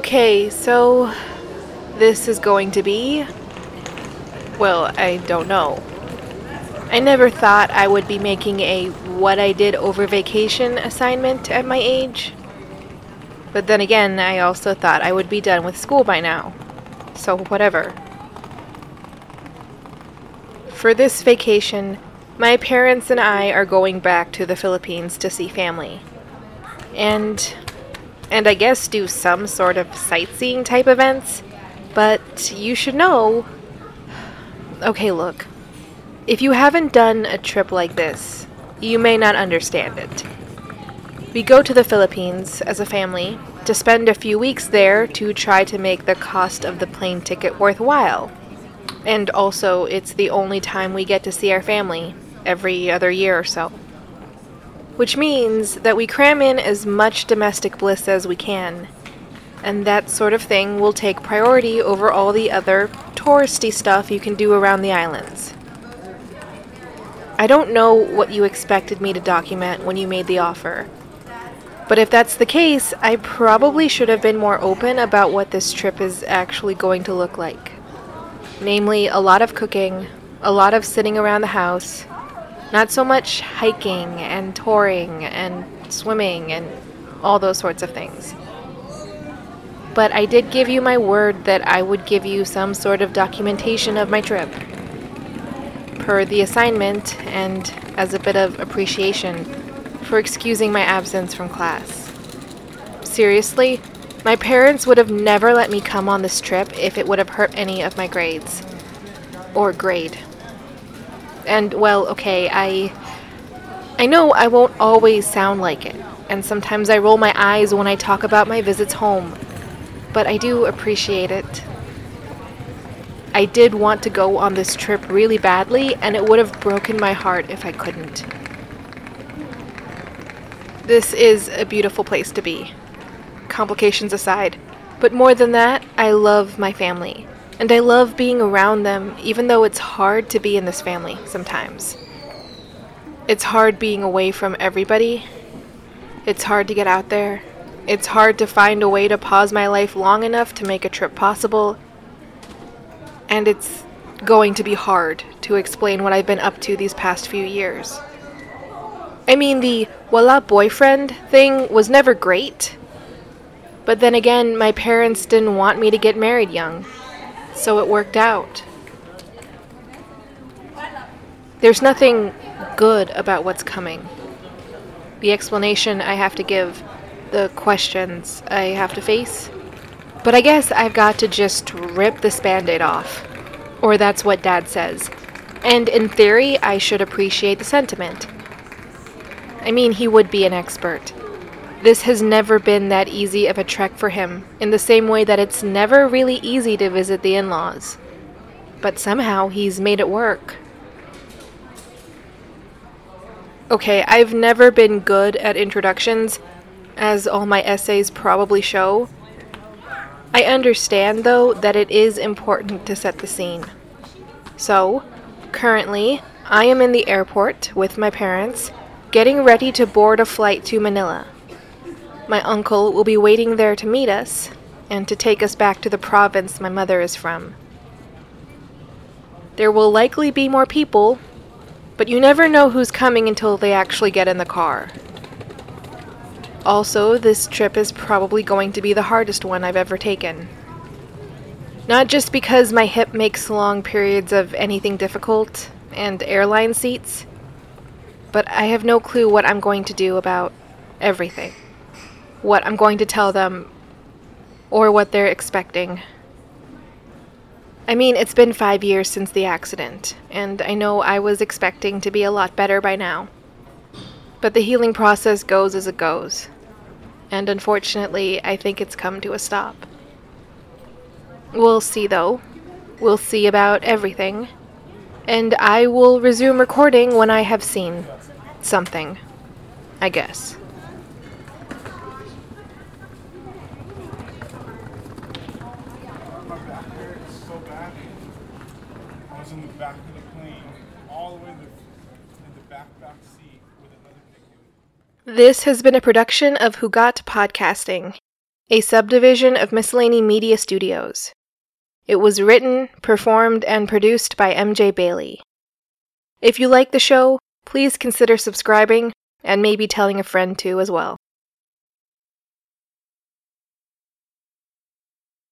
Okay, so this is going to be. Well, I don't know. I never thought I would be making a what I did over vacation assignment at my age. But then again, I also thought I would be done with school by now. So, whatever. For this vacation, my parents and I are going back to the Philippines to see family. And and I guess do some sort of sightseeing type events. But you should know. Okay, look. If you haven't done a trip like this, you may not understand it. We go to the Philippines as a family to spend a few weeks there to try to make the cost of the plane ticket worthwhile. And also, it's the only time we get to see our family every other year or so which means that we cram in as much domestic bliss as we can. And that sort of thing will take priority over all the other touristy stuff you can do around the islands. I don't know what you expected me to document when you made the offer. But if that's the case, I probably should have been more open about what this trip is actually going to look like. Namely, a lot of cooking, a lot of sitting around the house, not so much hiking and touring and swimming and all those sorts of things. But I did give you my word that I would give you some sort of documentation of my trip. Per the assignment, and as a bit of appreciation for excusing my absence from class. Seriously, my parents would have never let me come on this trip if it would have hurt any of my grades. Or grade. And well, okay, I I know I won't always sound like it, and sometimes I roll my eyes when I talk about my visits home, but I do appreciate it. I did want to go on this trip really badly, and it would have broken my heart if I couldn't. This is a beautiful place to be, complications aside. But more than that, I love my family. And I love being around them, even though it's hard to be in this family sometimes. It's hard being away from everybody. It's hard to get out there. It's hard to find a way to pause my life long enough to make a trip possible. And it's going to be hard to explain what I've been up to these past few years. I mean, the wala boyfriend thing was never great. But then again, my parents didn't want me to get married young so it worked out. There's nothing good about what's coming. The explanation I have to give, the questions I have to face. But I guess I've got to just rip this band aid off. Or that's what Dad says. And in theory, I should appreciate the sentiment. I mean, he would be an expert. This has never been that easy of a trek for him, in the same way that it's never really easy to visit the in laws. But somehow he's made it work. Okay, I've never been good at introductions, as all my essays probably show. I understand, though, that it is important to set the scene. So, currently, I am in the airport with my parents, getting ready to board a flight to Manila. My uncle will be waiting there to meet us and to take us back to the province my mother is from. There will likely be more people, but you never know who's coming until they actually get in the car. Also, this trip is probably going to be the hardest one I've ever taken. Not just because my hip makes long periods of anything difficult and airline seats, but I have no clue what I'm going to do about everything what I'm going to tell them or what they're expecting. I mean, it's been five years since the accident, and I know I was expecting to be a lot better by now. But the healing process goes as it goes, and unfortunately, I think it's come to a stop. We'll see, though. We'll see about everything, and I will resume recording when I have seen something, I guess. so bad. I was in the back of the plane, all the way in the, in the back, back seat with another. This has been a production of Hugot Podcasting, a subdivision of Miscellany Media Studios. It was written, performed, and produced by MJ Bailey. If you like the show, please consider subscribing and maybe telling a friend too as well.